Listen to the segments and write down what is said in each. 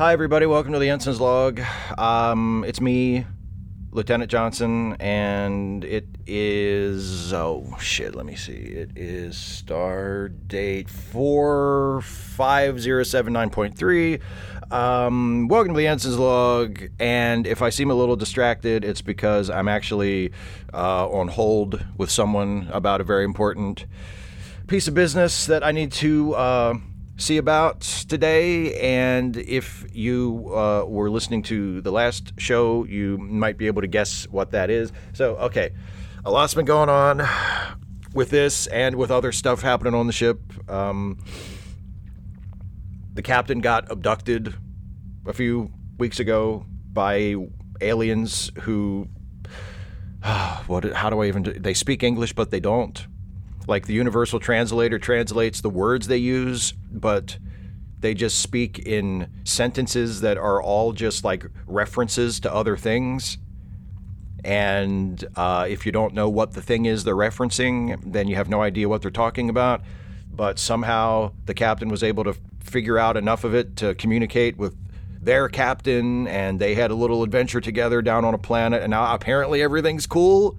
Hi, everybody. Welcome to the Ensign's Log. Um, it's me, Lieutenant Johnson, and it is. Oh, shit. Let me see. It is star date 45079.3. Um, welcome to the Ensign's Log. And if I seem a little distracted, it's because I'm actually uh, on hold with someone about a very important piece of business that I need to. Uh, see about today. And if you uh, were listening to the last show, you might be able to guess what that is. So, okay, a lot's been going on with this and with other stuff happening on the ship. Um, the captain got abducted a few weeks ago by aliens who. what? How do I even? Do, they speak English, but they don't. Like the universal translator translates the words they use, but they just speak in sentences that are all just like references to other things. And uh, if you don't know what the thing is they're referencing, then you have no idea what they're talking about. But somehow the captain was able to figure out enough of it to communicate with their captain, and they had a little adventure together down on a planet. And now apparently everything's cool.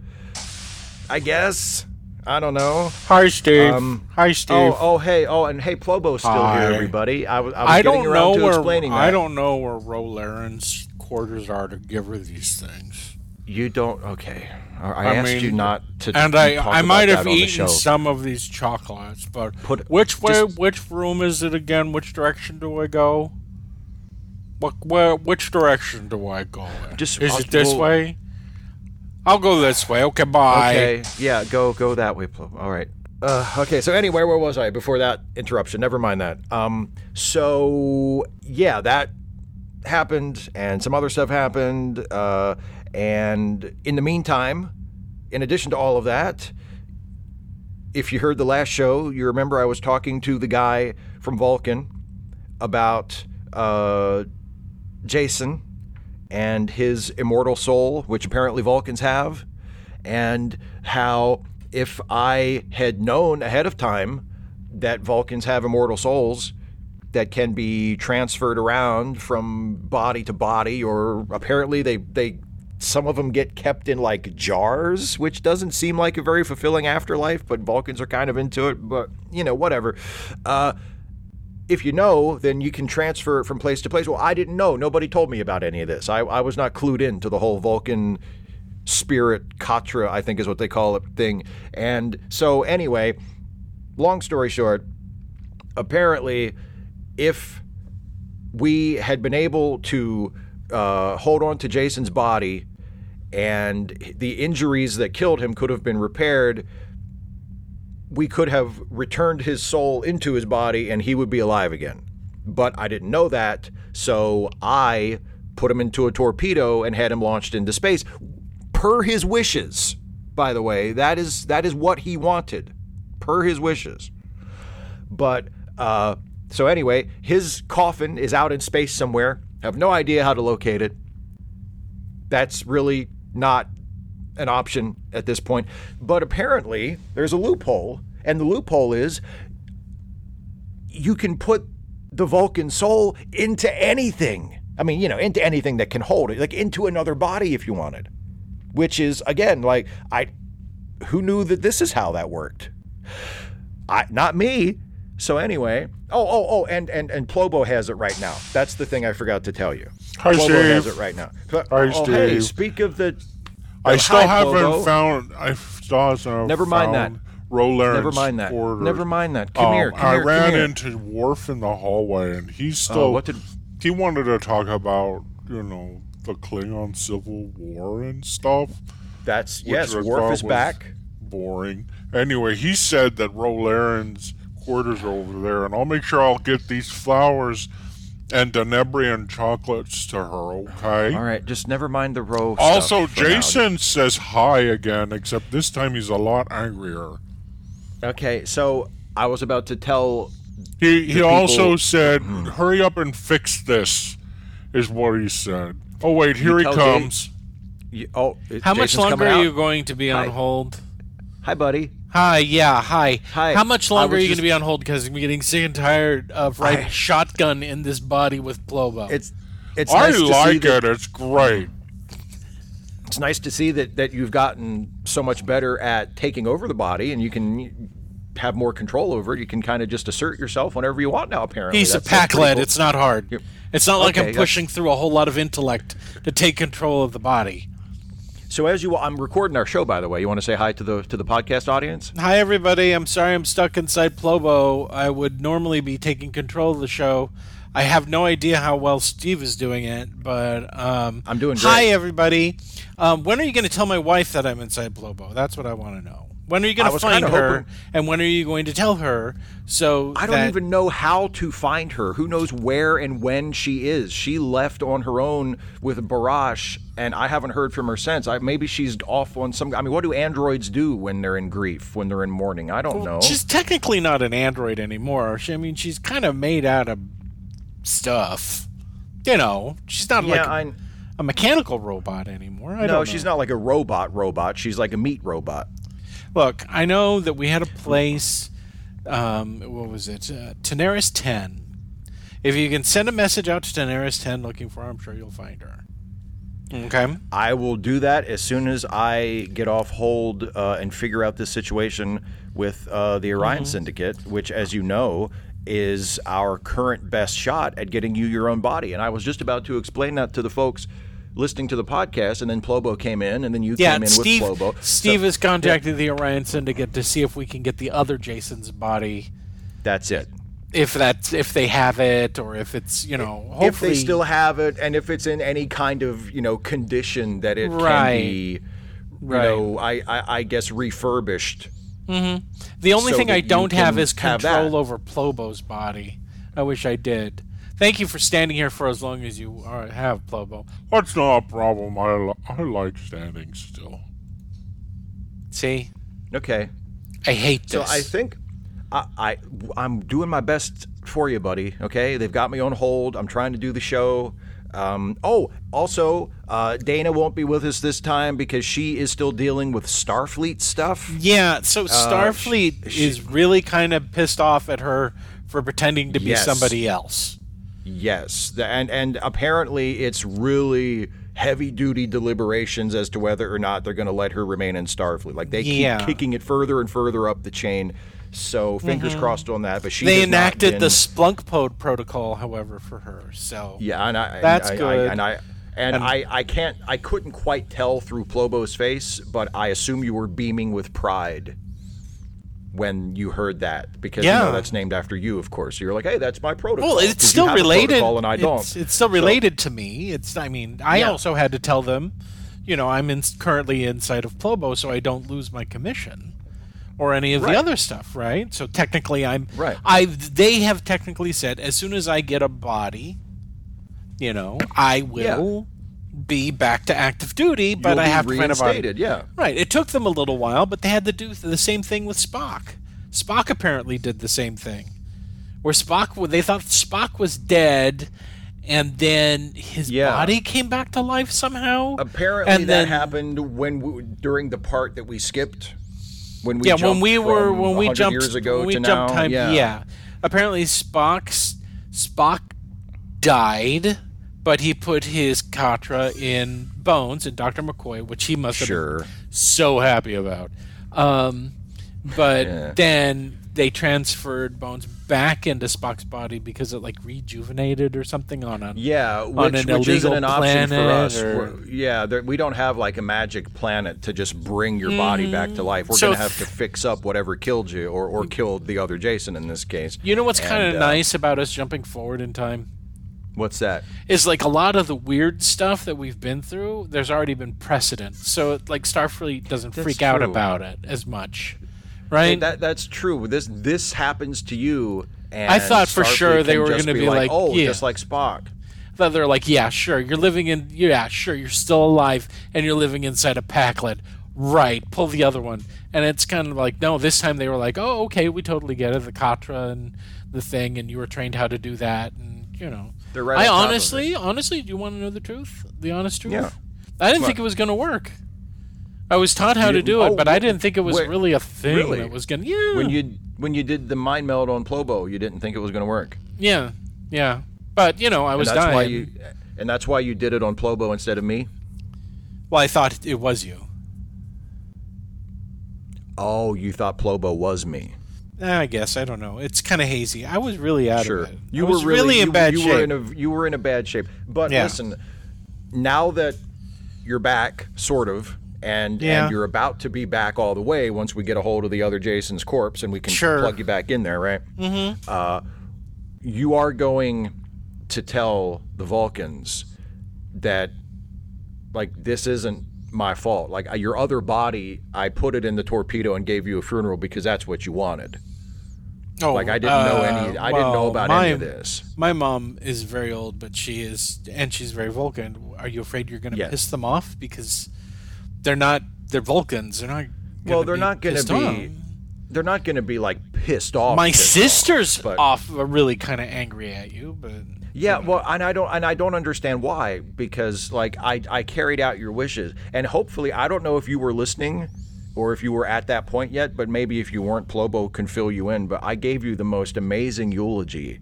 I guess. I don't know. Hi, Steve. Um, Hi, Steve. Oh, oh, hey, oh, and hey, Plobo's still Hi. here, everybody. I was, I was I getting don't around know to where explaining that. I don't know where Ro Laren's quarters are to give her these things. You don't. Okay. I, I asked mean, you not to. And I, I might have eaten some of these chocolates, but Put- which way? just- which room is it again? Which direction do I go? What? Where? Which direction do I go? in? Just- is I'll- it this well- way? I'll go this way. Okay, bye. Okay. Yeah. Go. Go that way. All right. Uh, okay. So anyway, where was I before that interruption? Never mind that. Um. So yeah, that happened, and some other stuff happened. Uh. And in the meantime, in addition to all of that, if you heard the last show, you remember I was talking to the guy from Vulcan about uh, Jason and his immortal soul, which apparently Vulcans have, and how if I had known ahead of time that Vulcans have immortal souls that can be transferred around from body to body, or apparently they they some of them get kept in like jars, which doesn't seem like a very fulfilling afterlife, but Vulcans are kind of into it. But you know, whatever. Uh, if you know, then you can transfer it from place to place. Well, I didn't know. Nobody told me about any of this. I, I was not clued in to the whole Vulcan spirit, Katra, I think is what they call it, thing. And so, anyway, long story short, apparently, if we had been able to uh, hold on to Jason's body and the injuries that killed him could have been repaired, we could have returned his soul into his body and he would be alive again. But I didn't know that, so I put him into a torpedo and had him launched into space per his wishes. By the way, that is that is what he wanted, per his wishes. But uh, so anyway, his coffin is out in space somewhere. Have no idea how to locate it. That's really not an option at this point. But apparently, there's a loophole, and the loophole is you can put the Vulcan soul into anything. I mean, you know, into anything that can hold it, like into another body if you wanted. Which is again, like I who knew that this is how that worked? I not me. So anyway, oh oh oh, and and and Plobo has it right now. That's the thing I forgot to tell you. Hi, Plobo has it right now. Hi, oh, hey, speak of the. I still haven't Plobo. found. I still haven't Never mind that. Ro Laren's Never mind that. Never mind that. Come Um, here. Come I here. ran come here. into Worf in the hallway, and he's Oh, still. what did? he wanted to talk about, you know, the Klingon Civil War and stuff. That's yes. Worf is back. Boring. Anyway, he said that Ro Laren's quarters are over there, and I'll make sure I'll get these flowers and Denebrian chocolates to her. Okay. All right. Just never mind the row. Also, stuff for now. Jason says hi again, except this time he's a lot angrier. Okay, so I was about to tell. He he The also said, hmm. "Hurry up and fix this," is what he said. Oh wait, here he tell comes. You, oh, it- How much longer are you going to be on Hi. hold? Hi, buddy. Hi, yeah, hi. Hi. How much longer are was you going to be on hold? Because I'm getting sick and tired of riding I- shotgun in this body with Plobo. It's it's I nice to see like that, it. It's great. it's nice to see that that you've gotten so much better at taking over the body and you can have more control over it. You can kind of just assert yourself whenever you want now. Apparently, He's a That's- that's pack pretty led. cool. It's not hard. Yep. It's not like Okay, I'm that's- pushing through a whole lot of intellect to take control of the body. So as you, I'm recording our show, by the way. You want to say hi to the to the podcast audience? Hi, everybody. I'm sorry I'm stuck inside Plobo. I would normally be taking control of the show. I have no idea how well Steve is doing it, but um, I'm doing Hi, everybody. Um, when are you going to tell my wife that I'm inside Plobo? That's what I want to know. When are you going to find her, hoping- and when are you going to tell her? So I don't that- even know how to find her. Who knows where and when she is? She left on her own with Barash, and I haven't heard from her since. I, maybe she's off on some. I mean, what do androids do when they're in grief? When they're in mourning? I don't know. She's technically not an android anymore. She, I mean, she's kind of made out of stuff. You know, she's not yeah, like I. a mechanical robot anymore. I No, she's not like a robot. Robot. She's like a meat robot. Look, I know that we had a place. Um, what was it? Uh, Tenaris 10. If you can send a message out to Tenaris 10 looking for her, I'm sure you'll find her. Okay. I will do that as soon as I get off hold uh, and figure out this situation with uh, the Orion Syndicate, which, as you know, is our current best shot at getting you your own body. And I was just about to explain that to the folks listening to the podcast, and then Plobo came in, and then you Yeah, came in Steve. with Plobo. Steve So has contacted the Orion Syndicate to see if we can get the other Jason's body, that's it. if that's if they have it, or if it's you know hopefully if they still have it, and if it's in any kind of you know condition that it Right. can be, you Right. know, I, I, I guess refurbished. Mm-hmm. The only so thing I don't have is have control that. over Plobo's body. I wish I did. Thank you for standing here for as long as you are, have, Plobo. That's not a problem. I, li- I like standing still. See, Okay. I hate this. So. I think I, I I'm doing my best for you, buddy. Okay, they've got me on hold. I'm trying to do the show. Um, oh, also, uh, Dana won't be with us this time because she is still dealing with Starfleet stuff. yeah. So Starfleet Uh, sh- is really kind of pissed off at her for pretending to be Yes. somebody else. Yes, and and apparently it's really heavy duty deliberations as to whether or not they're going to let her remain in Starfleet. Like they Yeah. keep kicking it further and further up the chain. So fingers crossed on that. But she Mm-hmm. They enacted the Splunk Pod protocol, however, for her. So Yeah, and I That's I, I- good. and I and, And- I I can't I couldn't quite tell through Plobo's face, but I assume you were beaming with pride when you heard that because you know that's named after you, of course. So you're like, hey, that's my protocol. Well, it's still related. and I don't. It's, it's still So- related to me. It's. I mean, I Yeah. also had to tell them, you know, I'm in, currently inside of Plobo, so I don't lose my commission or any of Right. the other stuff, right? So technically, I'm. Right. I. They have technically said as soon as I get a body, you know, I will be back to active duty, but You'll I have to find a body. reinstated, yeah. Right. It took them a little while, but they had to do the same thing with Spock. Spock apparently did the same thing. Where Spock, they thought Spock was dead, and then his Yeah. body came back to life somehow. Apparently, and that then, happened when we, during the part that we skipped. When we yeah, when jumped we were when we 100 jumped years ago when we to jumped now, time. yeah. Apparently, Spock's Spock died, but he put his Katra in Bones and Doctor McCoy, which he must have been so happy about. Um, but Yeah. then they transferred Bones back into Spock's body because it like rejuvenated or something on a Yeah, which, on an which isn't an option for us. or- yeah, there, we don't have like a magic planet to just bring your body back to life. We're Mm. So going to have to fix up whatever killed you or, or killed the other Jason in this case. You know what's kind of uh, nice about us jumping forward in time What's that? is like a lot of the weird stuff that we've been through. There's already been precedent, so it, like Starfleet doesn't That's freak out about it as much, right? That that's true. This this happens to you. And I thought for Starfleet sure they were gonna be like, oh, yeah. just like Spock. that they're like, yeah, sure, you're living in, yeah, sure, you're still alive, and you're living inside a Pakled. Right, pull the other one. And it's kind of like, no, this time they were like, oh, okay, we totally get it, the Katra and the thing, and you were trained how to do that, and, you know. They're right I on top of honestly, honestly, do you want to know the truth? The honest truth? Yeah. I didn't What? think it was going to work. I was taught how to do oh, it, oh, but I didn't think it was wait, really a thing really? that was gonna. Yeah. When you when you did the mind meld on Plobo, you didn't think it was going to work. Yeah. Yeah. But you know, I was and that's dying. why you and that's why you did it on Plobo instead of me. Well, I thought it was you. Oh, you thought Plobo was me. Eh, I guess I don't know. It's kind of hazy. I was really out Sure, of it. you I were really, in you, bad you shape. Were in a, you were in a bad shape. But Yeah. listen, now that you're back, sort of, and Yeah. and you're about to be back all the way once we get a hold of the other Jason's corpse and we can Sure. plug you back in there, right? Mm-hmm. Uh, you are going to tell the Vulcans that like this isn't my fault. Like uh, your other body, I put it in the torpedo and gave you a funeral because that's what you wanted. Oh, Like I didn't know any. uh, I didn't know about my, any of this. My mom is very old, but she is, and she's very Vulcan. Are you afraid you're going to Yes. piss them off because they're not? They're Vulcans. They're not. Well, they're not going to be. off. They're not going to be like pissed off. My pissed sister's off, but- off, are really kind of angry at you, but Yeah, well, and I don't, and I don't understand why because like I, I carried out your wishes, and hopefully, I don't know if you were listening, or if you were at that point yet, but maybe if you weren't, Plobo can fill you in. But I gave you the most amazing eulogy.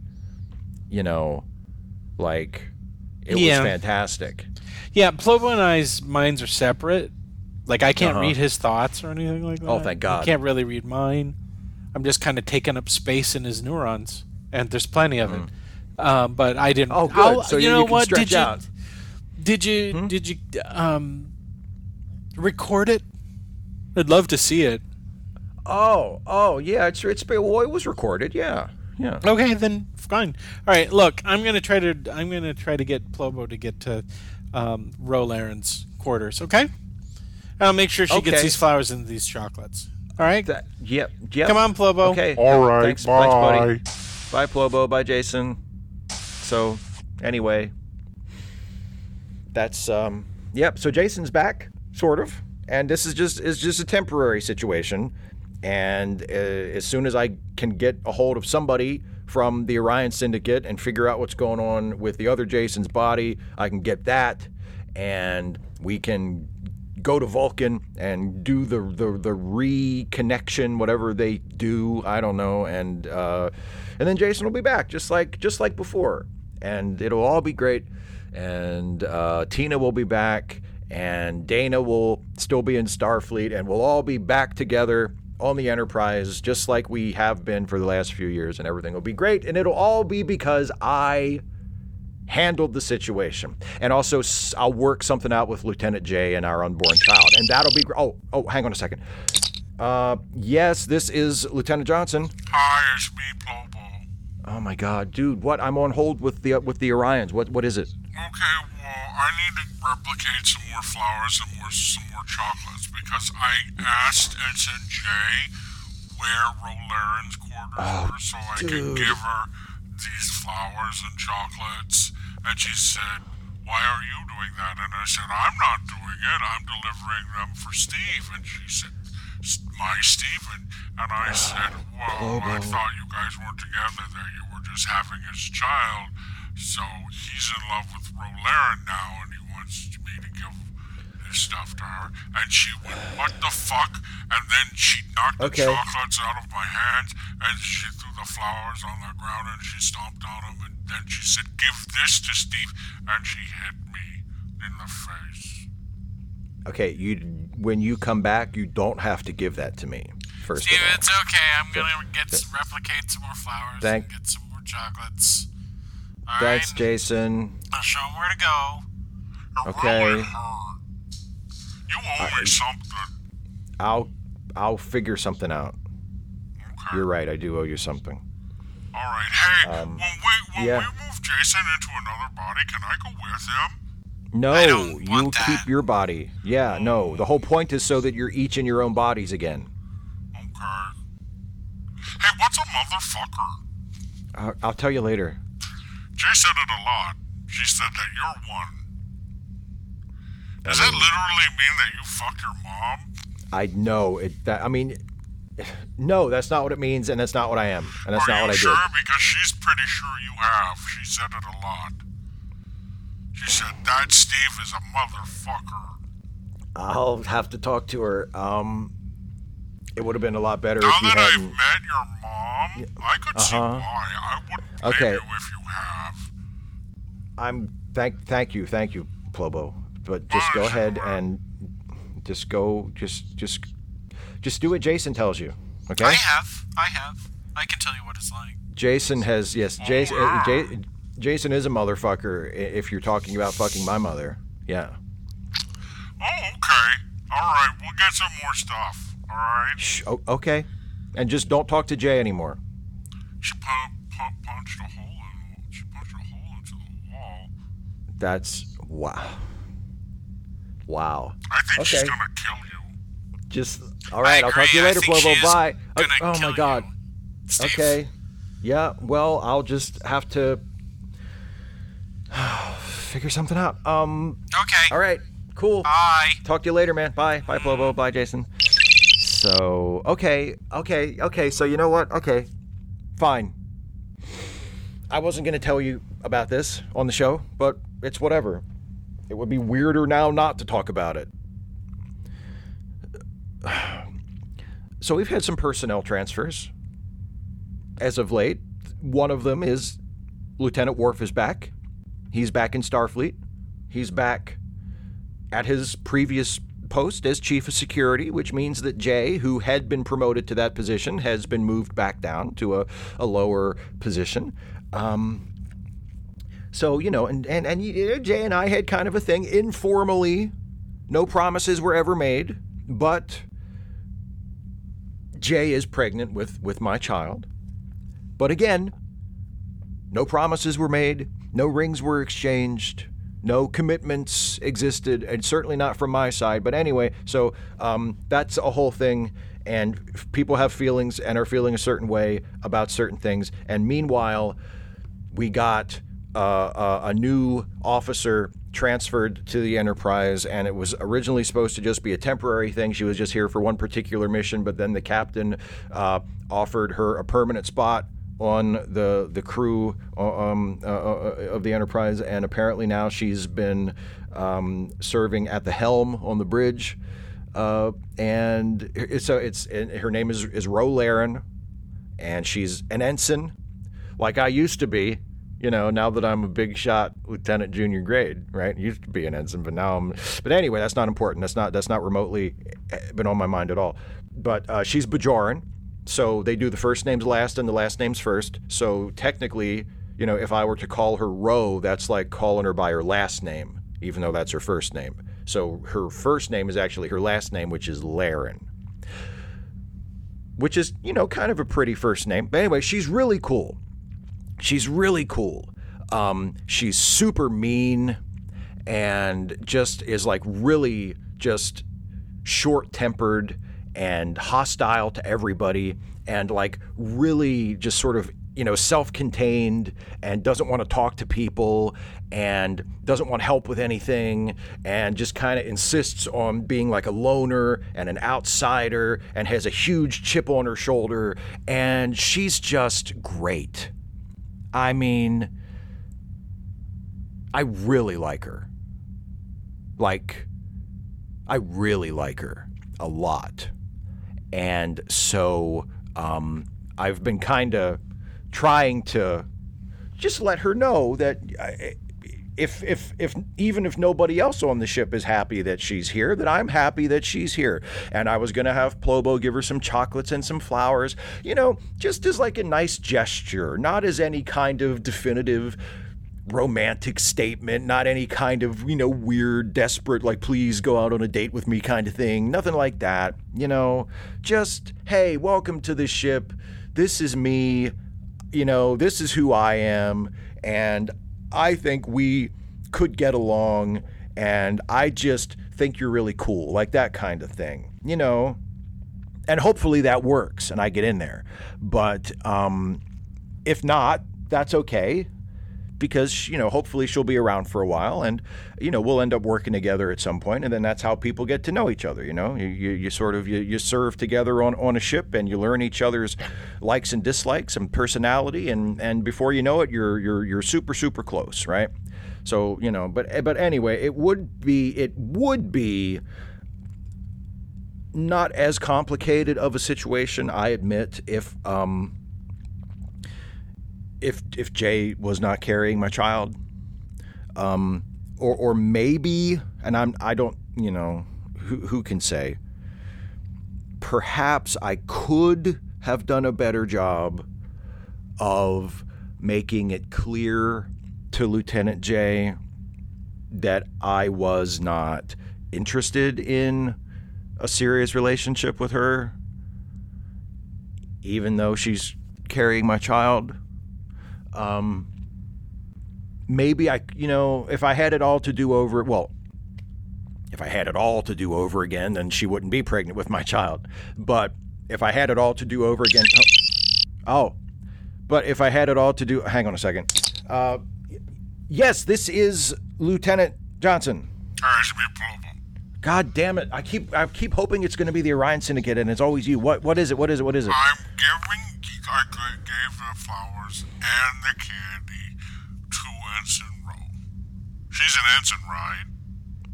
You know, like it Yeah. was fantastic. yeah, Plobo and I's minds are separate. Like I can't Uh-huh. read his thoughts or anything like that. Oh, thank God. I can't really read mine. I'm just kind of taking up space in his neurons, and there's plenty of it. Um, but I didn't. Oh, good. I'll- So you you- know you can what? stretch did out. you? Did you? Did you? Um, record it? I'd love to see it. Oh, oh, yeah, it's it's well, it was recorded. Yeah, yeah. Okay, then fine. All right, look, I'm gonna try to I'm gonna try to get Plobo to get to um, Ro Laren's quarters. Okay, and I'll make sure she gets these flowers and these chocolates. All right, That, yep, yep. come on, Plobo. Okay. All right, Thanks, bye. thanks, buddy. Bye, Plobo. Bye, Jason. So, anyway, that's um, yep. So Jason's back, sort of, and this is just is just a temporary situation. And uh, as soon as I can get a hold of somebody from the Orion Syndicate and figure out what's going on with the other Jason's body, I can get that, and we can go to Vulcan and do the the, the reconnection, whatever they do. I don't know, and uh, and then Jason will be back, just like just like before, and it'll all be great. And uh, Tina will be back, and Dana will still be in Starfleet, and we'll all be back together on the Enterprise, just like we have been for the last few years, and everything will be great. And it'll all be because I handled the situation. And also, I'll work something out with Lieutenant J and our unborn child, and that'll be. Gr- oh, oh, hang on a second. Uh, yes, this is Lieutenant Johnson. Hi, it's me. Oh my God, dude, what? I'm on hold with the with the Orions. What what is it? Okay, well, I need to replicate some more flowers and more some more chocolates because I asked and Ensign Jay where Ro Laren's quarters oh, were so I could give her these flowers and chocolates. And she said, Why are you doing that? And I said, I'm not doing it. I'm delivering them for Steve. And she said, My Stephen. And I said, Well, I thought you guys weren't together, that you were just having his child. So he's in love with Ro Laren now, and he wants me to give his stuff to her. And she went, What the fuck? And then she knocked Okay. the chocolates out of my hands, and she threw the flowers on the ground, and she stomped on them. And then she said, Give this to Steve. And she hit me in the face. Okay, you when you come back, you don't have to give that to me. First Steve, of all. it's okay. I'm gonna get some, replicate some more flowers Thank- and get some more chocolates. All Thanks, right? Jason. I'll show him where to go. It Okay. really. You owe me something. I'll I'll figure something out. Okay. You're right. I do owe you something. All right. Hey, when we when Um, yeah. we move Jason into another body, can I go with him? No, you want keep your body. Yeah, no. The whole point is so that you're each in your own bodies again. Okay. Hey, what's a motherfucker? I'll, I'll tell you later. Jay said it a lot. She said that you're one. Does that literally mean that you fuck your mom? I know it. That I mean, no, that's not what it means, and that's not what I am, and that's Are not what I sure? did. Because she's pretty sure you have. She said it a lot. She said that Steve is a motherfucker. I'll have to talk to her. Um, it would have been a lot better Now if you that I've hadn't. met your mom, I could see Uh-huh. why. I wouldn't blame Okay. you if you have. I'm thank thank you, thank you, Plobo. But just go Ah, ahead and just go, just just just do what Jason tells you. Okay. I have. I have. I can tell you what it's like. Jason has yes. Jason. Oh, Uh, J- Jason is a motherfucker. If you're talking about fucking my mother, yeah. Oh, okay. All right, we'll get some more stuff. All right. Shh, o- okay. And just don't talk to Jay anymore. She pu- pu- punched a hole in. She punched a hole into the wall. That's wow. Wow. I think she's Okay. gonna kill you. Just all right. I'll talk to you later, she Bye. Oh, oh my God. Okay. Yeah. Well, I'll just have to figure something out. Um. Okay. All right. Cool. Bye. Talk to you later, man. Bye. Bye, Plobo. Bye, Jason. So, okay, okay, okay. So, you know what? Okay, fine. I wasn't going to tell you about this on the show, but it's whatever. It would be weirder now not to talk about it. So, we've had some personnel transfers as of late. One of them is Lieutenant Worf is back. He's back in Starfleet. He's back at his previous post as chief of security, which means that Jay, who had been promoted to that position, has been moved back down to a, a lower position. Um, so, you know, and, and, and Jay and I had kind of a thing informally. No promises were ever made, but Jay is pregnant with, with my child. But again, no promises were made, no rings were exchanged, no commitments existed, and certainly not from my side. But anyway, so um, that's a whole thing, and people have feelings and are feeling a certain way about certain things. And meanwhile, we got uh, uh, a new officer transferred to the Enterprise, and it was originally supposed to just be a temporary thing. She was just here for one particular mission, but then the captain uh, offered her a permanent spot on the the crew uh, um, uh, uh, of the Enterprise, and apparently now she's been um, serving at the helm on the bridge. Uh, and so it's and her name is is Ro Laren, and she's an ensign, like I used to be. You know, now that I'm a big shot lieutenant junior grade, right? Used to be an ensign, but now I'm. But anyway, that's not important. That's not that's not remotely eh, been on my mind at all. But uh, she's Bajoran, so they do the first names last and the last names first. So technically, you know, if I were to call her Ro, that's like calling her by her last name, even though that's her first name. So her first name is actually her last name, which is Laren which is, you know, kind of a pretty first name. But anyway, she's really cool. She's really cool. Um, she's super mean and just is like really just short tempered and hostile to everybody and like really just sort of you know self-contained and doesn't want to talk to people and doesn't want help with anything and just kind of insists on being like a loner and an outsider and has a huge chip on her shoulder and she's just great i mean i really like her like I really like her a lot. And so um, I've been kind of trying to just let her know that if, if, if, even if nobody else on the ship is happy that she's here, that I'm happy that she's here. And I was to have Plobo give her some chocolates and some flowers, you know, just as like a nice gesture, not as any kind of definitive romantic statement, not any kind of, you know, weird, desperate, like, please go out on a date with me kind of thing. Nothing like that. You know, just, hey, welcome to the ship. This is me. You know, this is who I am. And I think we could get along. And I just think you're really cool. Like that kind of thing. You know, and hopefully that works and I get in there. But um, if not, that's okay because you know hopefully she'll be around for a while and you know we'll end up working together at some point and then that's how people get to know each other you know? You, you, you sort of you, you serve together on, on a ship and you learn each other's likes and dislikes and personality and and before you know it you're you're you're super super close right? So you know but but anyway it would be it would be not as complicated of a situation, I admit, if um, if if Jay was not carrying my child, um, or or maybe, and I'm I don't you know who who can say. Perhaps I could have done a better job of making it clear to Lieutenant Jay that I was not interested in a serious relationship with her, even though she's carrying my child. Um, maybe I, you know, if I had it all to do over, well, if I had it all to do over again, then she wouldn't be pregnant with my child. But if I had it all to do over again, oh, oh but if I had it all to do, hang on a second. Uh, yes, this is Lieutenant Johnson. It's me, Plobo. God damn it! I keep I keep hoping it's going to be the Orion Syndicate, and it's always you. What what is it? What is it? What is it? I'm giving. I gave the flowers and the candy to Ensign Ro. She's an ensign, right?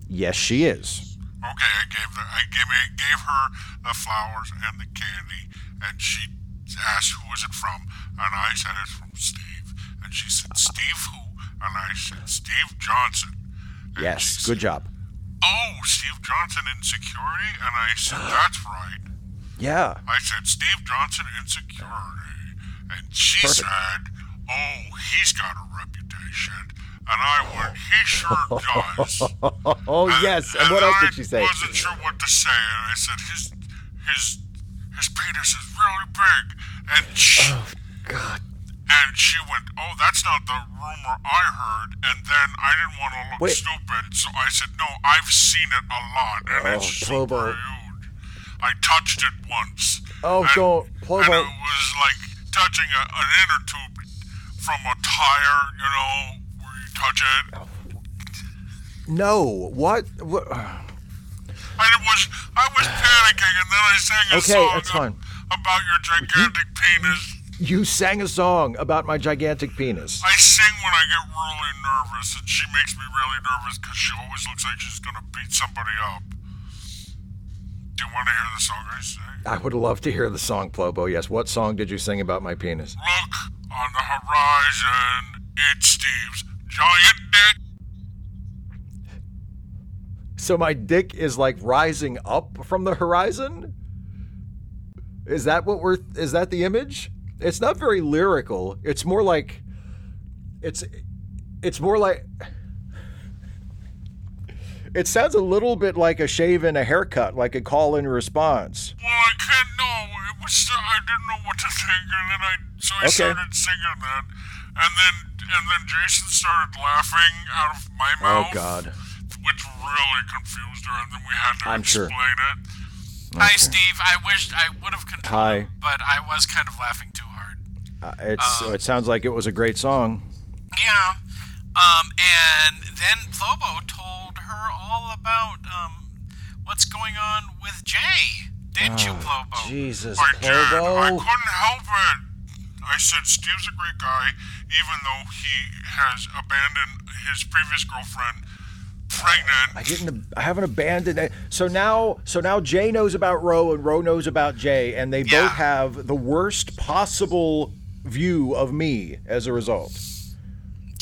Yes, she is. Okay, I gave the I gave, I gave her the flowers and the candy, and she asked who was it from, and I said it's from Steve, and she said Steve who, and I said Steve Johnson. And Yes, good said, job. Oh, Steve Johnson in security, and I said that's right. Yeah. I said Steve Johnson in security, and she Perfect. said, "Oh, he's got a reputation." And I went, "He sure does." Oh yes. And what else did she say? I wasn't sure what to say, and I said, "His, his, his penis is really big." And she, oh, God. and she went, "Oh, that's not the rumor I heard." And then I didn't want to look Wait. stupid, so I said, "No, I've seen it a lot, and Oh, it's super huge. I touched it once." Oh, and, don't, And it was like touching a, an inner tube from a tire, you know, where you touch it. No. What? what? I was I was panicking, and then I sang a Okay, song that's fine. about your gigantic penis. You sang a song about my gigantic penis. I sing when I get really nervous, and she makes me really nervous because she always looks like she's gonna beat somebody up. Do you want to hear the song I sing? I would love to hear the song, Plobo. Yes. What song did you sing about my penis? Look on the horizon, it's Steve's giant dick. So my dick is like rising up from the horizon? Is that what we're is that the image? It's not very lyrical. It's more like it's it's more like it sounds a little bit like a shave and a haircut, like a call and response. Well, I can't know. It was I didn't know what to think, and then I so I Okay. started singing that, and then and then Jason started laughing out of my mouth. Oh. God. which really confused her, and then we had to I'm sure. explain it. Hi, Steve. I wished I would have controlled Hi. but I was kind of laughing too hard. Uh, it's it sounds like it was a great song. Yeah. Um, and then Plobo told her all about um, what's going on with Jay. Didn't you, Plobo? Jesus, I did. I couldn't help it. I said Steve's a great guy, even though he has abandoned his previous girlfriend, pregnant. I didn't. I haven't abandoned it. So now, so now Jay knows about Ro and Ro knows about Jay, and they Yeah. both have the worst possible view of me as a result.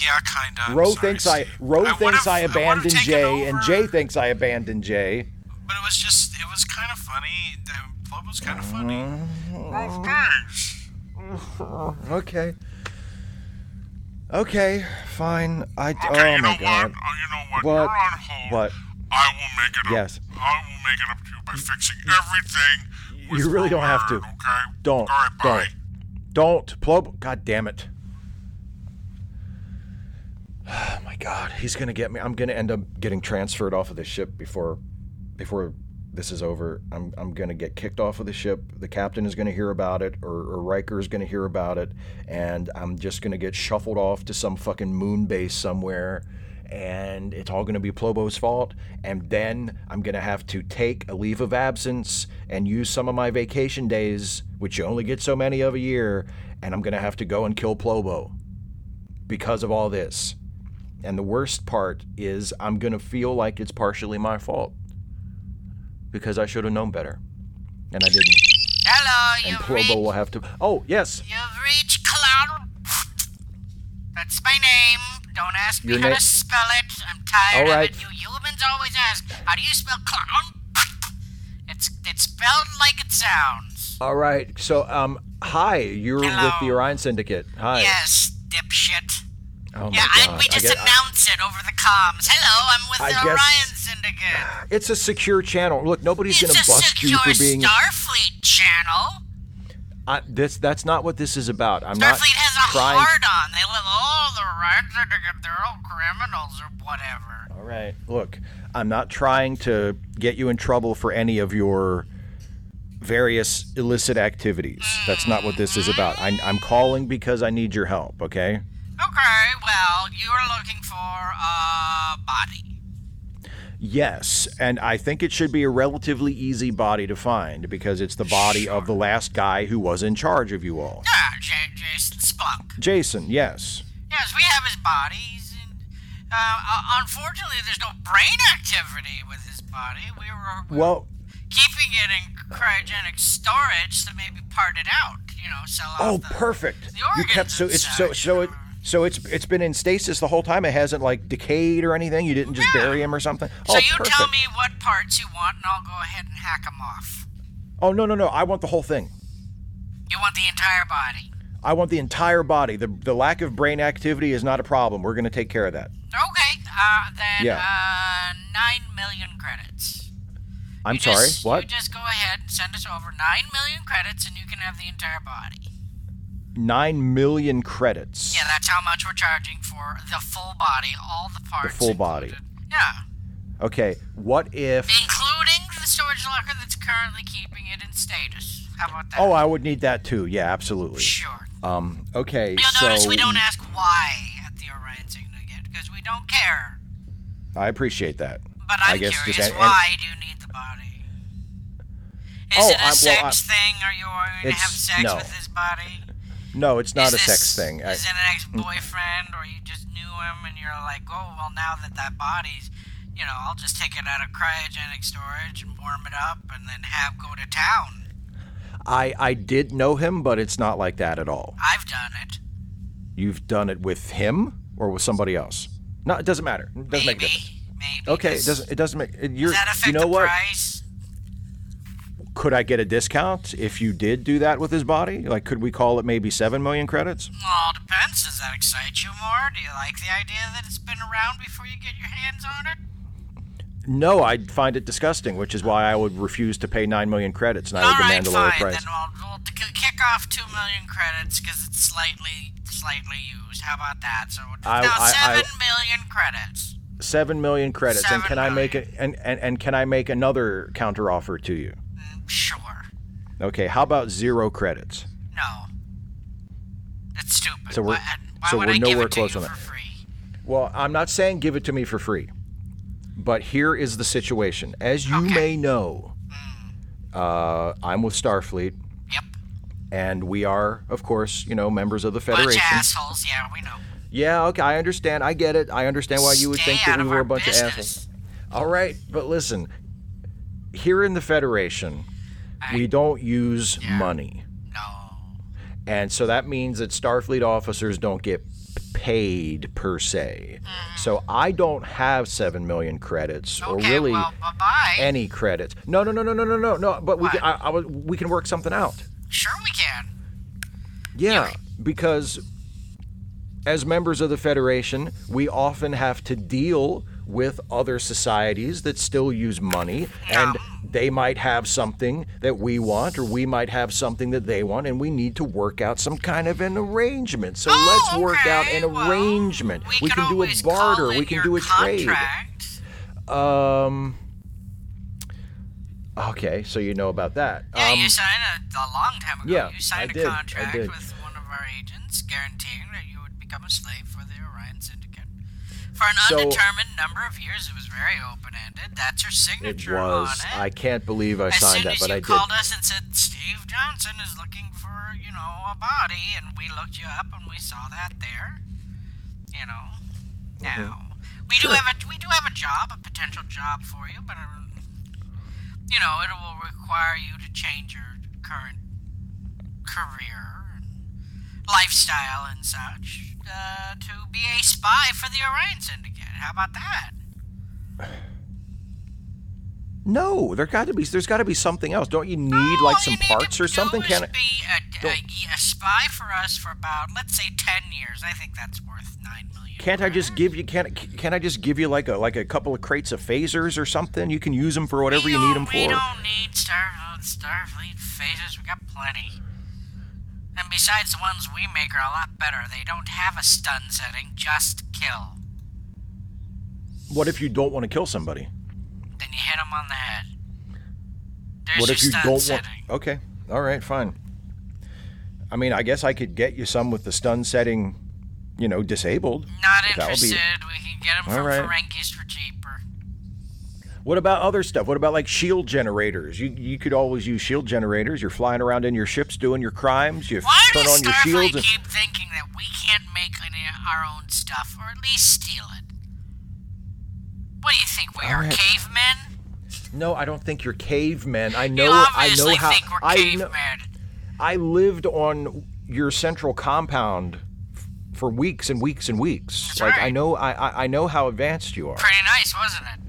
Yeah, kind of. Ro thinks I Ro thinks I would've abandoned taken Jay, and Jay thinks I abandoned Jay. But it was just, it was kind of funny. The was kind of funny. Oh, thanks. Okay. Okay, fine. I. Okay, oh you know my what? god. Uh, you know what? What? You're on hold. What? I will make it up. Yes. I will make it up to you by fixing everything. You really don't have to. Okay. Don't. All right. Bye. Don't. Don't. Plob. God damn it. Oh my god, he's gonna get me. I'm gonna end up getting transferred off of the ship before, before this is over. I'm I'm gonna get kicked off of the ship. The captain is gonna hear about it, or, or Riker is gonna hear about it, and I'm just gonna get shuffled off to some fucking moon base somewhere. And it's all going to be Plobo's fault. And then I'm going to have to take a leave of absence and use some of my vacation days, which you only get so many of a year. And I'm going to have to go and kill Plobo because of all this. And the worst part is I'm going to feel like it's partially my fault because I should have known better. and I didn't. Hello, And reached, will have to. Oh yes, you've reached Cloud. That's my name. Don't ask me Your how na- to spell it. I'm tired All of it. You humans always ask, how do you spell clown? It's it's spelled like it sounds. all right. So um, hi, you're with the Orion Syndicate. Hi. Yes, dipshit. Oh Yeah. I, we just I get- announce it over the comms. Hello, I'm with I the Orion Syndicate. It's a secure channel. Look, nobody's gonna bust you for being. Starfleet channel. I, this that's not what this is about. I'm not Starfleet has a trying. hard on. They live all the Orion Syndicate. They're all criminals or whatever. All right. Look, I'm not trying to get you in trouble for any of your various illicit activities. That's not what this is about. I, I'm calling because I need your help. Okay. Okay, well, you're looking for a body. Yes, and I think it should be a relatively easy body to find because it's the body of the last guy who was in charge of you all. Yeah, J- Jason Splunk. Jason, yes. Yes, we have his body. He's in, uh, uh, unfortunately, there's no brain activity with his body. We were, we were Well, keeping it in cryogenic storage to maybe part it out. You know, sell off oh, the, perfect. the You kept so it's so so you it. So it's it's been in stasis the whole time. It hasn't like decayed or anything. You didn't just Yeah. bury him or something. So oh, you perfect. tell me what parts you want, and I'll go ahead and hack them off. Oh no no no! I want the whole thing. You want the entire body? I want the entire body. The the lack of brain activity is not a problem. We're going to take care of that. Okay, uh, then Yeah. uh, nine million credits. I'm You sorry. just- what? You just go ahead and send us over nine million credits, and you can have the entire body. Nine million credits. Yeah, that's how much we're charging for the full body, all the parts. The full body. Yeah, Okay. What if? including the storage locker that's currently keeping it in status. How about that? Oh, I would need that too. Yeah, absolutely. sure. Um. Okay. You'll so notice we don't ask why at the Orion Syndicate because we don't care. I appreciate that. But I I'm guess curious, just- and- and- why do you need the body? Is Oh, it a I- well, sex I- thing? Are you going to have sex no. with his body? No, it's not is a this, sex thing. I- Is it an ex-boyfriend, or you just knew him and you're like, oh, well, now that that body's, you know, I'll just take it out of cryogenic storage and warm it up, and then have go to town. I I did know him, but it's not like that at all. I've done it. You've done it with him or with somebody else. No, it doesn't matter. It doesn't make a maybe, difference. maybe. Okay, it Does- doesn't. It doesn't make. You're. Does that affect you know the what? price? Could I get a discount if you did do that with his body? Like, could we call it maybe seven million credits? Well, it depends. Does that excite you more? Do you like the idea that it's been around before you get your hands on it? No, I'd find it disgusting, which is why I would refuse to pay nine million credits, and I would right, demand a lower fine. price. Then we'll, we'll kick off two million credits because it's slightly slightly used. How about that? So I- now I- I- seven million credits. Seven million credits, and Seven can I make it? And, and and can I make another counter offer to you? Mm, Sure. Okay, how about zero credits? No. That's stupid. So we're- why, why so we're nowhere close on that. Well, I'm not saying give it to me for free, but here is the situation. As you Okay. May know, uh, I'm with Starfleet, Yep. and we are, of course, you know, members of the Federation. Bunch of assholes. Yeah, we know. Yeah, okay, I understand. I get it. I understand why you would Stay think that we were a bunch business. of assholes. All right, but listen, here in the Federation, we don't use Yeah. money. No. And so that means that Starfleet officers don't get paid per se. Mm. So I don't have 7 million credits or really well, any credits. No, no, no, no, no, no, no, no. But we can, I, I, we can work something out. sure, we can. Yeah, because as members of the Federation, we often have to deal with other societies that still use money, and they might have something that we want, or we might have something that they want, and we need to work out some kind of an arrangement. So Oh, let's work out an well, arrangement. We, can do a barter. We can do a trade. Um. Okay, so you know about that. Yeah, um, you signed a, a long time ago. yeah, you signed I a did, contract with one of our agents guaranteeing that you would become a slave for the Orion Syndicate. For an So- undetermined number of years, it was very open-ended. That's your it signature was. on it. I can't believe I as signed that, but I did. As you called us and said Steve Johnson is looking for, you know, a body, and we looked you up and we saw that there. You know, now we Mm-hmm. Sure. do have a we do have a job, a potential job for you, but uh, you know, it will require you to change your current career and lifestyle and such uh, to be a spy for the Orion Syndicate. How about that? No, there got to be. There's got to be something else. Don't you need All like some parts or something? Can it? be a, a, a spy for us for about, let's say, ten years. I think that's worth nine million. Can't I just give you? Can't Can't I just give you like a like a couple of crates of phasers or something? You can use them for whatever we you need them We for. We don't need Star uh, Starfleet phasers. We got plenty. And besides, the ones we make are a lot better. They don't have a stun setting, just kill. What if you don't want to kill somebody? Then you hit them on the head. There's what if you stun don't want? setting. Okay, all right, fine. I mean, I guess I could get you some with the stun setting, you know, disabled. Not would be- interested. We can get them All from right. Ferengi's for. What about other stuff? What about like shield generators? You you could always use shield generators. You're flying around in your ships doing your crimes. You Why turn does on your Starfleet shields. And, keep thinking that we can't make any of our own stuff, or at least steal it? What do you think? We All are right. cavemen? no, I don't think you're cavemen. I know. I know how. think we're I know. I lived on your central compound f- for weeks and weeks and weeks. That's like I know. I I know how advanced you are. Pretty nice, wasn't it?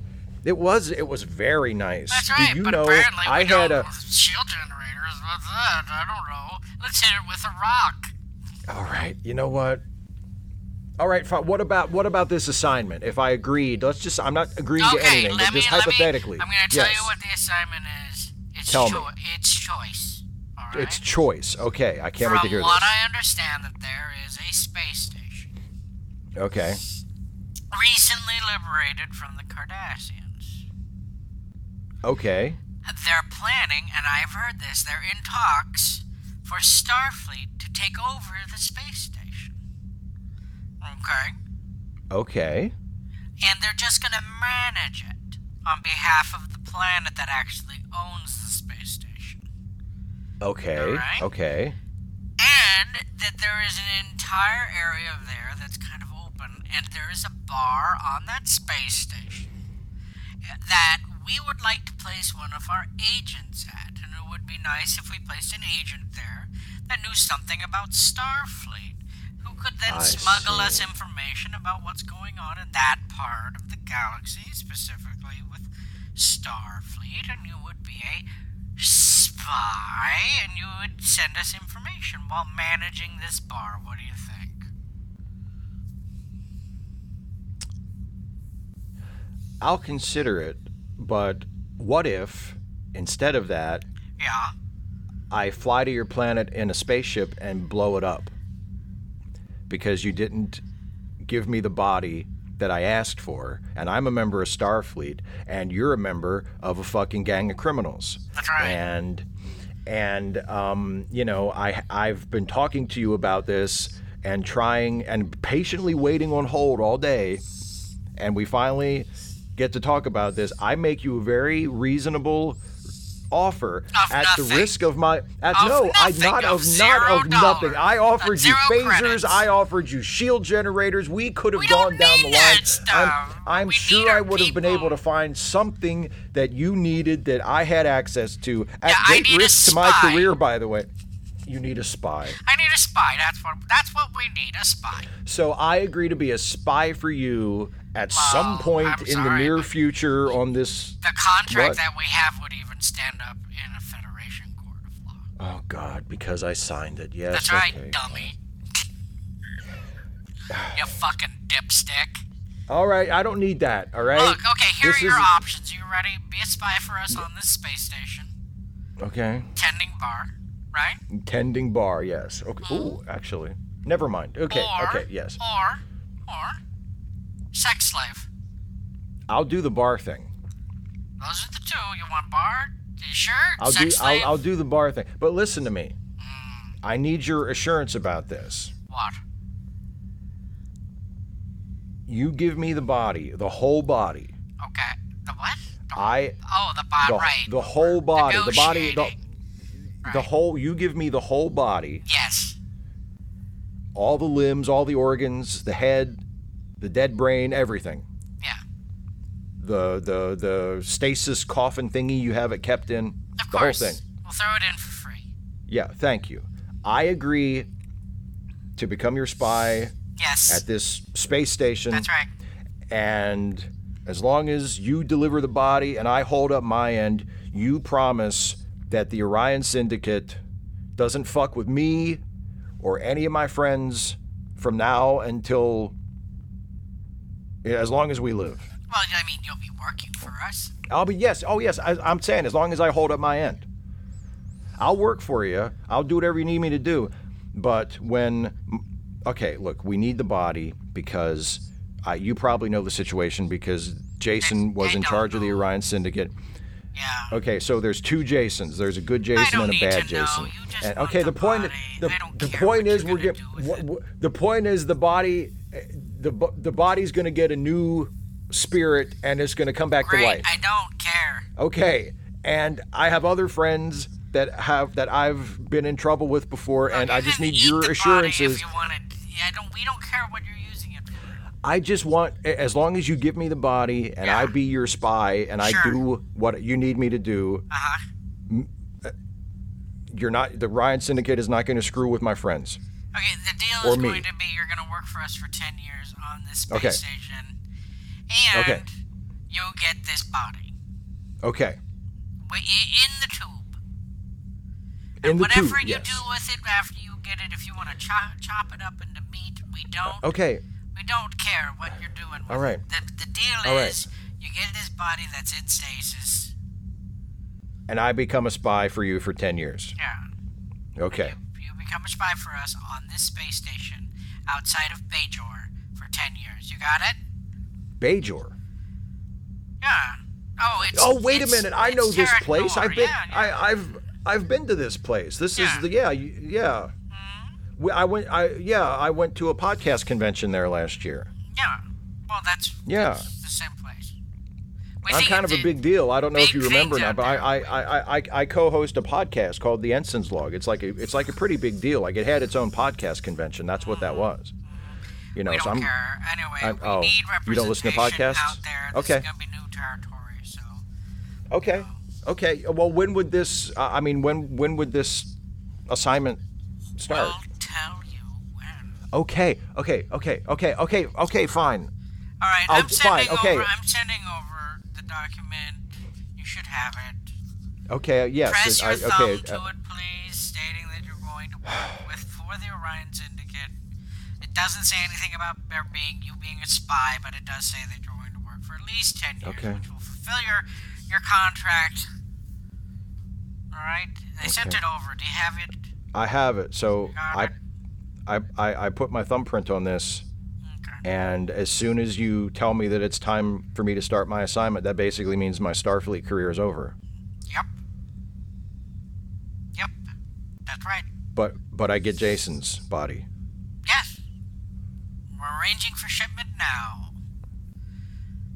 It was it was very nice. That's Do right, you but know apparently we I had don't. a shield generators. What's that? I don't know. Let's hit it with a rock. All right. You know what? All right, fine. What about what about this assignment? If I agreed, let's just I'm not agreeing to anything, but me. just let me- hypothetically. I'm gonna tell yes. you what the assignment is. It's Tell me. It's choice. All right. It's choice. Okay, I can't From wait to hear this. From what. I understand, that there is a space station Okay. recently liberated from the Cardassians. Okay. They're planning, and I've heard this, they're in talks for Starfleet to take over the space station. Okay? Okay. And they're just going to manage it on behalf of the planet that actually owns the space station. Okay. Alright. Okay. And that there is an entire area there that's kind of open, and there is a bar on that space station that we would like to place one of our agents at. And it would be nice if we placed an agent there that knew something about Starfleet, who could then I smuggle us information about what's going on in that part of the galaxy, specifically with Starfleet, and you would be a spy, and you would send us information while managing this bar. What do you think? I'll consider it, but what if instead of that, Yeah. I fly to your planet in a spaceship and blow it up? Because you didn't give me the body that I asked for, and I'm a member of Starfleet, and you're a member of a fucking gang of criminals. That's right. And and um, you know, I I've been talking to you about this and trying and patiently waiting on hold all day, and we finally get to talk about this. I make you a very reasonable offer Of at the risk of my at Of no I nothing, not of of, not of nothing. I offered you phasers. credits. I offered you shield generators. We could have We gone down the line. I'm, I'm sure I would have been able to find something that you needed that I had access to at Yeah, great risk to my career. By the way, you need a spy. I need a spy. That's what. That's what we need. A spy. So I agree to be a spy for you at some point I'm in the near future on this. The contract What? that we have would even stand up in a Federation court of law. Oh God, because I signed it. Yes. That's right, okay. dummy. you fucking dipstick. All right, I don't need that. All right. Look, okay, here This are your is- options. You ready? Be a spy for us on this space station. Okay. Tending bar, right? Tending bar. Yes. Okay. Mm-hmm. Ooh, actually, never mind. Okay. Or, okay. Yes. Or, or, sex slave. I'll do the bar thing. Those are the two. You want bar? You sure? I'll sex do. slave? I'll, I'll do the bar thing. But listen to me. Mm. I need your assurance about this. What? You give me the body, the whole body. Okay. The what? The, I oh, the body. the, right. the whole body, the body, the, The whole. You give me the whole body, Yes. all the limbs, all the organs, the head, the dead brain, everything. Yeah. the the the stasis coffin thingy you have it kept in, Of the course. whole thing. We'll throw it in for free. Yeah, thank you. I agree to become your spy Yes. at this space station. That's right. And as long as you deliver the body and I hold up my end, you promise that the Orion Syndicate doesn't fuck with me or any of my friends from now until yeah, as long as we live. Well, I mean, you'll be working for us. I'll be yes, oh yes. I, I'm saying as long as I hold up my end, I'll work for you. I'll do whatever you need me to do. But when, okay, look, we need the body because uh, you probably know the situation because Jason was I in charge of the. Orion Syndicate. Yeah. Okay, so there's two Jasons. There's a good Jason and a bad. Jason. And okay, the the point the, the point is we're gonna get, do with what, it. what- the point is the body the the body's going to get a new spirit and it's going to come back to life. I don't care. Okay, and I have other friends that have that I've been in trouble with before, and I just need your assurances. You. Yeah, I don't. We don't care what you're using it for. I just want, as long as you give me the body and I be your spy and I do what you need me to do, Uh huh. you're not. The Orion Syndicate is not going to screw with my friends. Okay. The deal is me. going to be you're going to work for us for ten years on this space Okay. station, and Okay. you'll get this body Okay. In the tube. In And the whatever tube, you yes. do with it after you get it, if you want to chop chop it up into meat, we don't. Okay. We don't care what you're doing with All right. it. The, the deal All right. is you get this body that's in stasis. And I become a spy for you for ten years. Yeah. Okay. You, you become a spy for us on this space station outside of Bajor for 10 years. You got it? Bajor. Yeah. Oh, it's. Oh wait a minute! I know this place. Nor, I've been. Yeah, yeah. I, I've I've been to this place. This Yeah. is the yeah yeah. I went. I yeah. I went to a podcast convention there last year. yeah. Well, that's. Yeah. that's the same place. We I'm kind of a big deal. I don't know if you remember now, but I. I, I, I, I co-host a podcast called The Ensign's Log. It's like a, it's like a pretty big deal. Like it had its own podcast convention. That's what that was. You know, We don't I'm. care. Anyway, we oh, need you don't listen to podcasts? out there. This Okay. is going to be new territory, so. Okay. Okay. Well, when would this? Uh, I mean, when when would this assignment start? We'll you. Okay. Okay. Okay. Okay. Okay. Okay. Fine. All right, I'll- I'm sending fine, okay. over. I'm sending over the document. You should have it. Okay. Yes. Press I- your thumb okay. to uh, it, please, stating that you're going to work with for the Orion Syndicate. It doesn't say anything about there being you being a spy, but it does say that you're going to work for at least ten years, Okay. which will fulfill your your contract. All right, they sent Okay. it over. Do you have it? I have it. So I, it. I, I, I put my thumbprint on this, and as soon as you tell me that it's time for me to start my assignment, that basically means my Starfleet career is over. Yep. Yep. That's right. But but I get Jason's body. Yes. We're arranging for shipment now.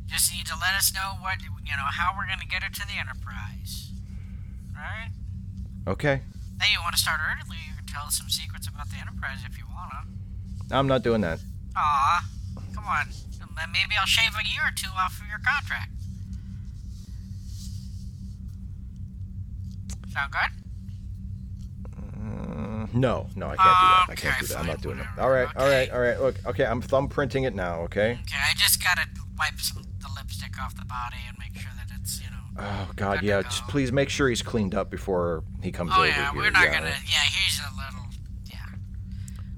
Just need to let us know what you know how we're gonna get it to the Enterprise. Alright? Okay. Hey, you wanna start early, tell us some secrets about the Enterprise if you wanna. I'm not doing that. Aw. Come on. Maybe I'll shave a year or two off of your contract. Sound good? Uh, no, no, I can't do that. I can't Okay, do that. I'm not doing that. whatever. All right, all Okay. right, all right. Look, okay, I'm thumbprinting it now. Okay. Okay, I just gotta wipe some the lipstick off the body and make sure that it's, you know. Oh God, yeah. go. Just please make sure he's cleaned up before he comes Oh over yeah, here. we're not yeah. gonna. Yeah, here's a little. Yeah,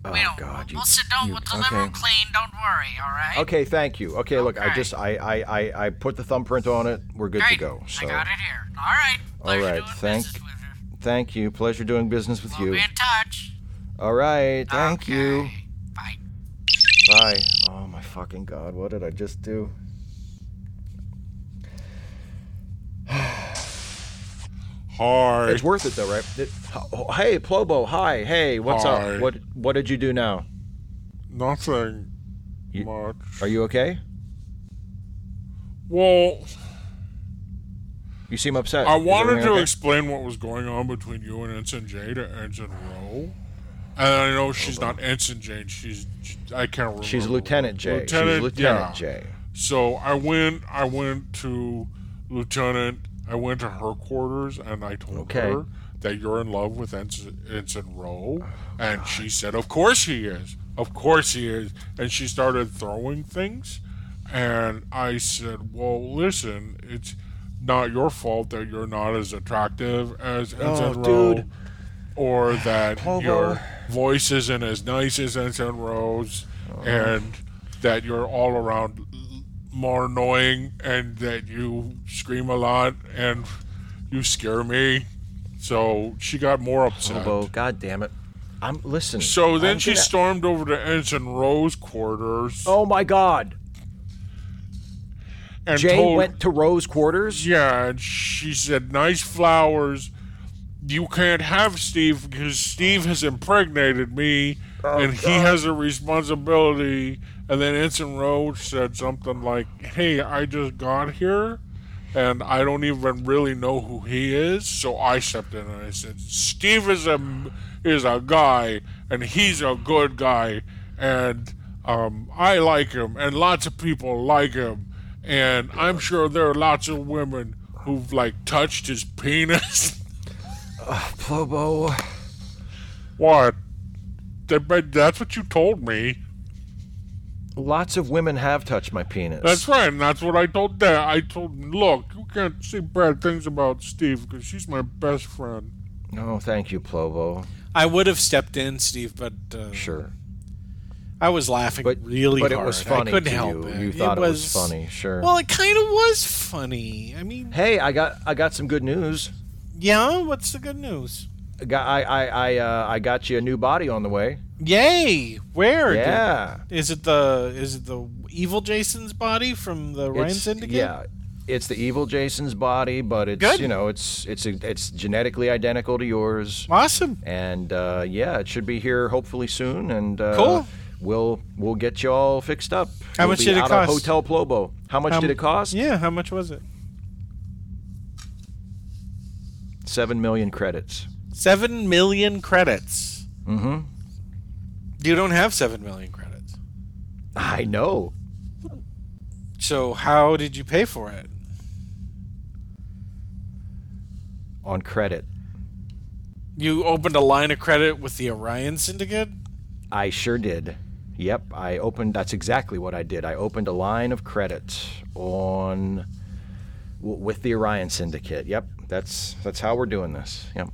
Oh we don't. God, you. we'll sit down. you- We'll deliver okay. them clean. Don't worry. All right. Okay, thank you. Okay, look, I just I, I I I put the thumbprint on it. We're good Great. to go. So I got it here. All right. All Pleasure right, doing thank- with thank you. Pleasure doing business with We'll you. be in touch. All right, thank you. Bye. Bye. Oh my fucking god, what did I just do? Hi. It's worth it though, right? It- oh, hey, Plobo. Hi. Hey, what's Hi. up? What What did you do now? Nothing You- much. Are you okay? Well, You seem upset. I wanted to okay? explain what was going on between you and Ensign Jade to Ensign Ro. And I know she's not Ensign Jane. She's I can't remember. She's Lieutenant J. Lieutenant, She's Lieutenant yeah. J. So I went. I went to Lieutenant. I went to her quarters and I told Okay. her that you're in love with Ensign, Ensign Ro, and she said, "Of course he is. Of course he is." And she started throwing things, and I said, "Well, listen, it's not your fault that you're not as attractive as Ensign Ro." dude. or that your voice isn't as nice as Ensign Ro's, and that you're all around more annoying, and that you scream a lot, and you scare me. So she got more upset. Hobo, god damn it. I'm listen. So then I'm she gonna- stormed over to Ensign Ro's quarters Oh my god. and Jay told went to Ro's quarters. Yeah, and she said, "Nice flowers. You can't have Steve because Steve has impregnated me, oh, and he has a responsibility." And then Ensign Roach said something like, "Hey, I just got here, and I don't even really know who he is." So I stepped in and I said, "Steve is a is a guy, and he's a good guy, and um, I like him, and lots of people like him." and I'm sure there are lots of women who've like touched his penis. Plobo. what? That's what you told me. Lots of women have touched my penis. That's right, and that's what I told Dad. I told him, look, you can't say bad things about Steve because she's my best friend. Oh, thank you, Plobo. I would have stepped in, Steve, but uh, Sure. I was laughing But really but hard. it was funny I couldn't to help you. it. You thought it was, was funny, sure. Well, it kind of was funny. I mean, hey, I got I got some good news. yeah. What's the good news? I got I I I, uh, I got you a new body on the way. Yay! Where? Yeah. is it the is it the evil Jason's body from the Orion It's- Syndicate? Yeah. It's the evil Jason's body, but it's Good. you know it's it's it's genetically identical to yours, Awesome. and uh, yeah, it should be here hopefully soon, and uh, Cool. We'll we'll get you all fixed up. How You'll much did it cost? Hotel Plobo. How much How did it cost? Yeah. How much was it? Seven million credits. Seven million credits. Mm-hmm. You don't have seven million credits. I know. So how did you pay for it? On credit. You opened a line of credit with the Orion Syndicate. I sure did. Yep, I opened. That's exactly what I did. I opened a line of credit on w- with the Orion Syndicate. Yep, that's that's how we're doing this. Yep.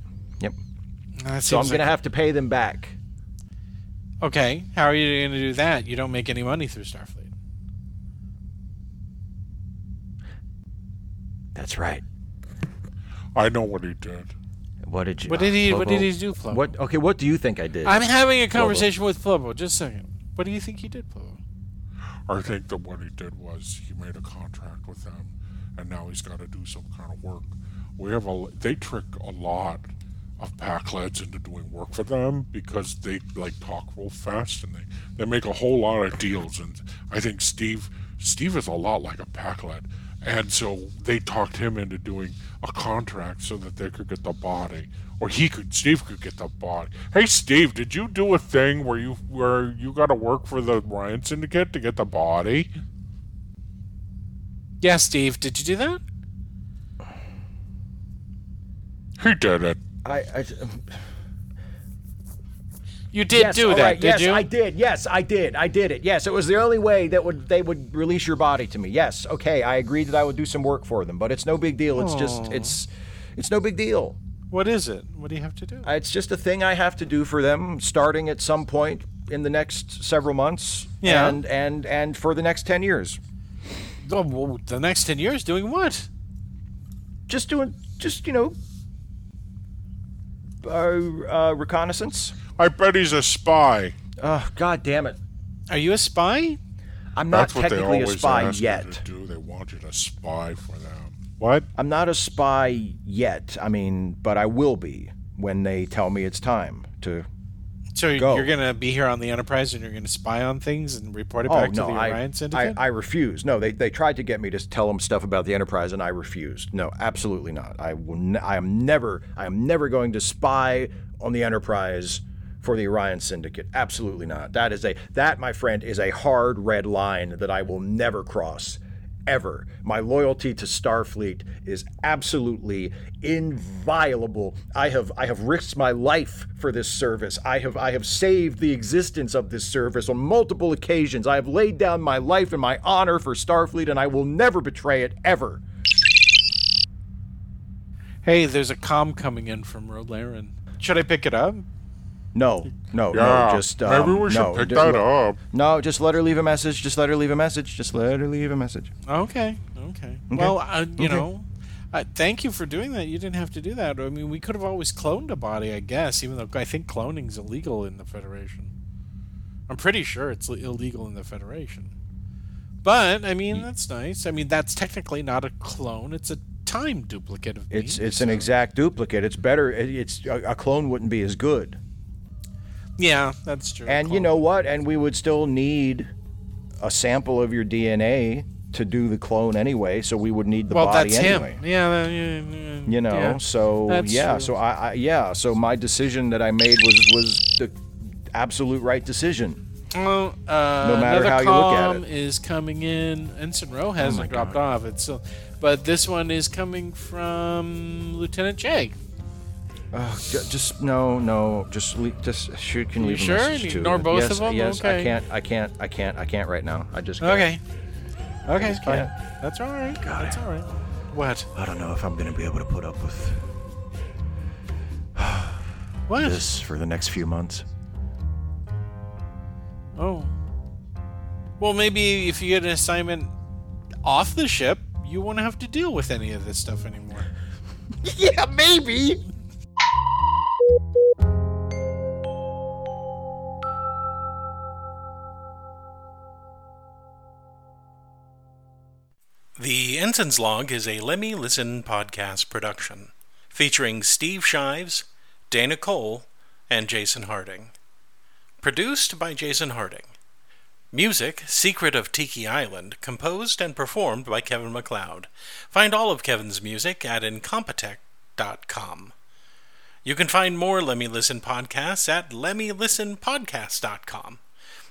That So I'm seems gonna have to pay them back. Okay, how are you going to do that? You don't make any money through Starfleet. That's right. I know what he did. What did you? What did he? What did he do, Plobo? What? Okay, what do you think I did? I'm having a conversation with Plobo. Just a second. What do you think he did, Plobo? I think that what he did was he made a contract with them, and now he's got to do some kind of work. We have a they trick a lot of Pakleds into doing work for them because they like talk real fast and they, they make a whole lot of deals. And I think Steve Steve is a lot like a Pakled, and so they talked him into doing a contract so that they could get the body. Or he could, Steve could get the body. Hey, Steve, did you do a thing where you where you got to work for the Orion Syndicate to get the body? Yeah, Steve. Did you do that? He did it. I. I um, You did yes, do that, right, did yes, you? I did. Yes, I did. I did it. Yes, it was the only way that would they would release your body to me. Yes, okay, I agreed that I would do some work for them, but it's no big deal. It's just it's it's no big deal. What is it? What do you have to do? It's just a thing I have to do for them, starting at some point in the next several months. Yeah. And and and for the next ten years, Oh, well, the next ten years doing what? just doing just you know. Uh, uh, reconnaissance. I bet he's a spy. Oh, God damn it! Are you a spy? I'm not That's what they technically a always spy ask yet. you to do. They want you to spy for them. What? I'm not a spy yet. I mean, but I will be when they tell me it's time to. So Go. you're gonna be here on the Enterprise and you're gonna spy on things and report it Oh back no, to the I, Orion I Syndicate? I refuse. No, they they tried to get me to tell them stuff about the Enterprise, and I refused. No, absolutely not. I will. Ne- I am never. I am never going to spy on the Enterprise for the Orion Syndicate. Absolutely not. That is a that, my friend, is a hard red line that I will never cross. Ever. My loyalty to Starfleet is absolutely inviolable. I have I have risked my life for this service. I have I have saved the existence of this service on multiple occasions. I have laid down my life and my honor for Starfleet and I will never betray it ever. Hey, there's a com coming in from Ro Laren. Should I pick it up? No, no, Yeah, no. Just um, maybe we should no, pick just that let- up. No, just let her leave a message. Just let her leave a message. Just let her leave a message. Okay, okay. Well, uh, you know, uh, thank you for doing that. You didn't have to do that. I mean, we could have always cloned a body, I guess, even though I think cloning's illegal in the Federation. I'm pretty sure it's illegal in the Federation. But I mean, that's nice. I mean, that's technically not a clone; it's a time duplicate of me. It's it's an exact duplicate. It's better. It's a, a clone wouldn't be as good. Yeah, that's true. And you know what? And we would still need a sample of your DNA to do the clone anyway. So we would need the well, body that's anyway. him. Yeah, uh, yeah, yeah, You know. yeah. So That's yeah. true. So I, I yeah. So my decision that I made was was the absolute right decision. Well, uh, No matter how you look at it. is coming in. Ensign Ro hasn't my dropped off. It's still, but this one is coming from Lieutenant J. Oh, just no, no. Just le- just shoot. Can You leave a message You too. ignore both yes, of them? Yes. I Okay. can't. I can't. I can't. I can't. I can't right now. I just. Can't. Okay. Okay, just can't. That's all right. That's all right. What? I don't know if I'm gonna be able to put up with What? this for the next few months. Oh. Well, maybe if you get an assignment off the ship, you won't have to deal with any of this stuff anymore. yeah, maybe. The Ensign's Log is a Let Me Listen podcast production, featuring Steve Shives, Dana Cole, and Jason Harding. Produced by Jason Harding. Music, Secret of Tiki Island, composed and performed by Kevin MacLeod. Find all of Kevin's music at incompetech.com. You can find more Let Me Listen podcasts at lemmylistenpodcast.com.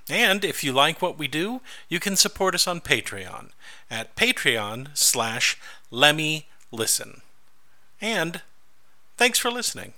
And if you like what we do, you can support us on Patreon at patreon slash lemmylisten. And thanks for listening.